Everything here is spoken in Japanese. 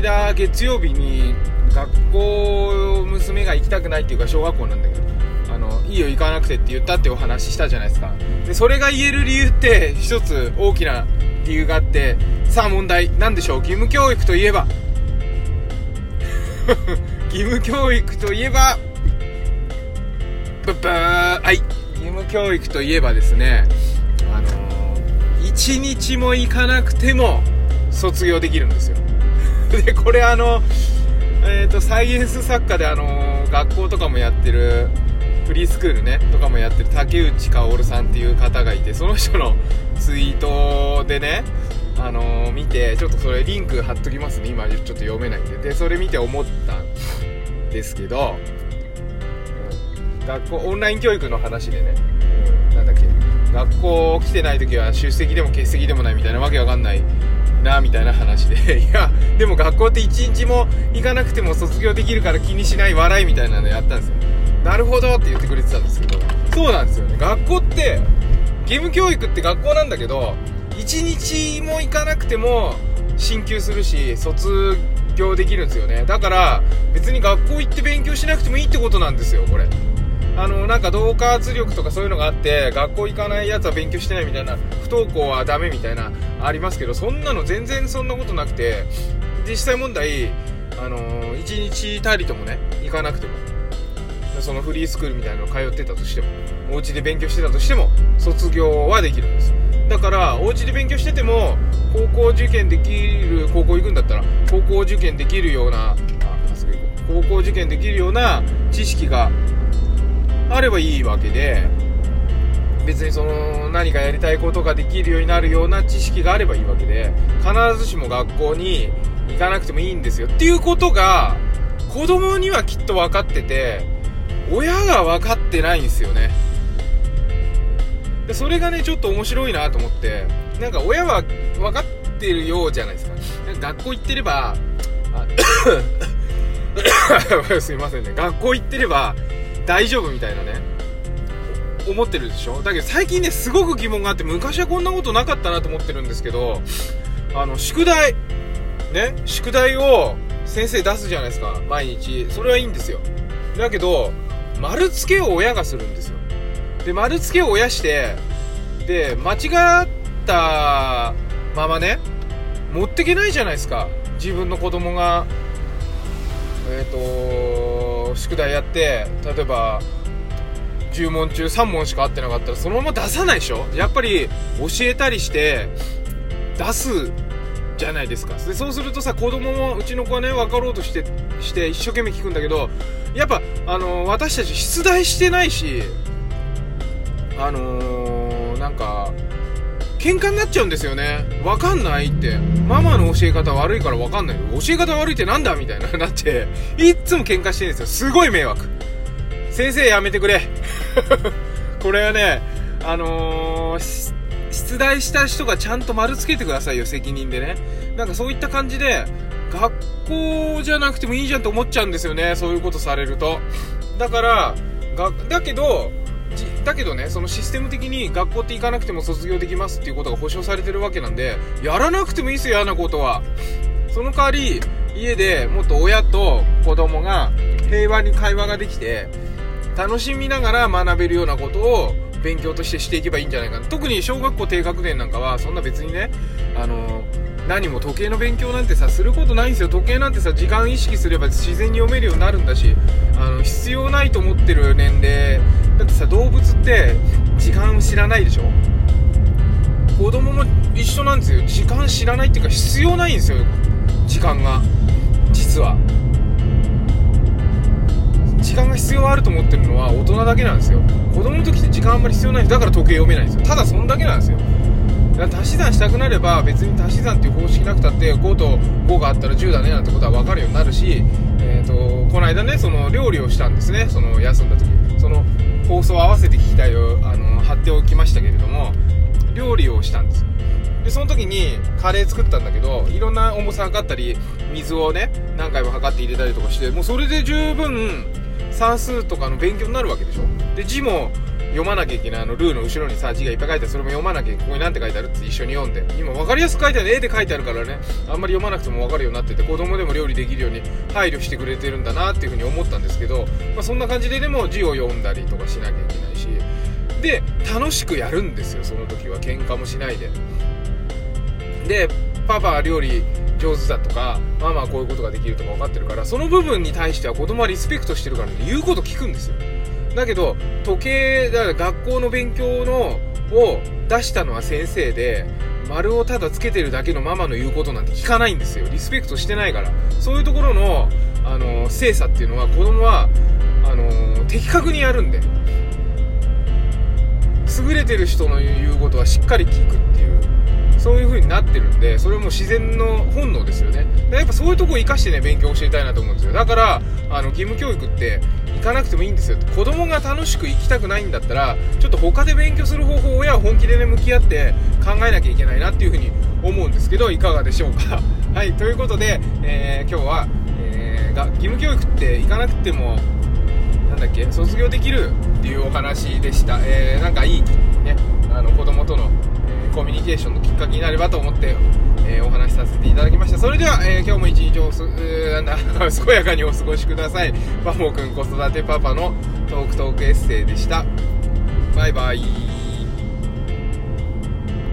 間月曜日に学校娘が行きたくないっていうか小学校なんだけどあのいいよ行かなくてって言ったってお話ししたじゃないですか。でそれが言える理由って一つ大きな理由があってさあ問題何でしょう？義務教育といえば。義務教育といえばブブーはい。義務教育といえばですねあのー、一日も行かなくても卒業できるんですよ。でこれあのえーと、サイエンス作家で、あのー、学校とかもやってるフリースクールねとかもやってる竹内薫さんっていう方がいてその人のツイートでねあのー、見てちょっとそれリンク貼っときますね。今ちょっと読めないんで。でそれ見て思ったんですけど、うん、学校オンライン教育の話でね、うん、なんだっけ学校来てない時は出席でも欠席でもないみたいなわけわかんないなみたいな話で。いやでも学校って一日も行かなくても卒業できるから気にしない笑いみたいなのやったんですよ。なるほどって言ってくれてたんですけど。そうなんですよね。学校って義務教育って学校なんだけど1日も行かなくても進級するし卒業できるんですよね。だから別に学校行って勉強しなくてもいいってことなんですよこれ。あのなんか同化圧力とかそういうのがあって学校行かないやつは勉強してないみたいな不登校はダメみたいなありますけどそんなの全然そんなことなくて実際問題あの1日たりともね行かなくてもそのフリースクールみたいなの通ってたとしてもお家で勉強してたとしても卒業はできるんです。だからお家で勉強してても高校受験できる高校行くんだったら高校受験できるようなあ高校受験できるような知識があればいいわけで別にその何かやりたいことができるようになるような知識があればいいわけで必ずしも学校に行かなくてもいいんですよ。っていうことが子供にはきっと分かってて親が分かってないんですよね。でそれがねちょっと面白いなと思ってなんか親は分かってるようじゃないですか。学校行ってれば すいませんね。学校行ってれば大丈夫みたいなね。思ってるでしょ？だけど最近ねすごく疑問があって昔はこんなことなかったなと思ってるんですけどあの宿題。ね？宿題を先生出すじゃないですか。毎日。それはいいんですよ。だけど丸付けを親がするんですよ。で丸付けを親してで間違ったままね持ってけないじゃないですか。自分の子供が。えっ、ー、と宿題やって例えば10問中3問しか合ってなかったらそのまま出さないでしょ？やっぱり教えたりして出すじゃないですか。でそうするとさ子供もうちの子はね分かろうとしてして一生懸命聞くんだけどやっぱあの私たち出題してないしあの、喧嘩になっちゃうんですよね。わかんないって。ママの教え方悪いからわかんない教え方悪いってなんだみたいななって、いっつも喧嘩してるんですよ。すごい迷惑。先生やめてくれ。これはね、あのー、出題した人がちゃんと丸つけてくださいよ、責任でね。なんかそういった感じで、学校じゃなくてもいいじゃんって思っちゃうんですよね。そういうことされると。だから、が、だけど、だけどねそのシステム的に学校って行かなくても卒業できますっていうことが保証されてるわけなんでやらなくてもいいですよ嫌なことは。その代わり家でもっと親と子供が平和に会話ができて楽しみながら学べるようなことを勉強としてしていけばいいんじゃないかな。特に小学校低学年なんかはそんな別にねあの何も時計の勉強なんてさすることないんですよ。時計なんてさ時間意識すれば自然に読めるようになるんだしあの必要ないと思ってる年齢。だってさ動物って時間を知らないでしょ。子供も一緒なんですよ。時間知らないっていうか必要ないんですよ。時間が。実は。時間が必要あると思ってるのは大人だけなんですよ。子供の時って時間あんまり必要ないんでだから時計読めないんですよ。ただそんだけなんですよ。足し算したくなれば別に足し算っていう方式なくたって5と5があったら10だねなんてことは分かるようになるし、えーと、この間ねその料理をしたんですねその休んだ時その放送を合わせて聞きたいをあの貼っておきましたけれども料理をしたんですでその時にカレー作ったんだけどいろんな重さ測ったり水をね何回も測って入れたりとかしてもうそれで十分算数とかの勉強になるわけでしょ。で字も読まなきゃいけないあのルーの後ろにさ字がいっぱい書いてある。それも読まなきゃここに何て書いてあるって一緒に読んで。今分かりやすく書いてある絵で書いてあるからね。あんまり読まなくても分かるようになってて子供でも料理できるように配慮してくれてるんだなっていうふうに思ったんですけど、まあ、そんな感じででも字を読んだりとかしなきゃいけないし。で楽しくやるんですよその時は。喧嘩もしないで。でパパは料理上手だとかママはこういうことができるとか分かってるからその部分に対しては子供はリスペクトしてるから、ね、言うこと聞くんですよ。だけど時計だから学校の勉強のを出したのは先生で丸をただつけてるだけのママの言うことなんて聞かないんですよ。リスペクトしてないから。そういうところの、あの精査っていうのは子供はあの的確にやるんで。優れてる人の言うことはしっかり聞くっていう。そういう風になってるんでそれはも自然の本能ですよね。やっぱそういうとこを生かしてね勉強を教えたいなと思うんですよ。だからあの義務教育って行かなくてもいいんですよ。子供が楽しく行きたくないんだったらちょっと他で勉強する方法を親は本気でね向き合って考えなきゃいけないなっていう風に思うんですけどいかがでしょうか。はいということで、えー、今日は、えー、が義務教育って行かなくてもなんだっけ卒業できるっていうお話でした、えー、なんかいい、ね、あの子供との、えー、コミュニケーションのきっかけになればと思って、えー、お話しさせていただきました。それでは、え今日も一日おす、なんだ 健やかにお過ごしください。パモくん子育てパパのトークトークエッセイでした。バイバイ。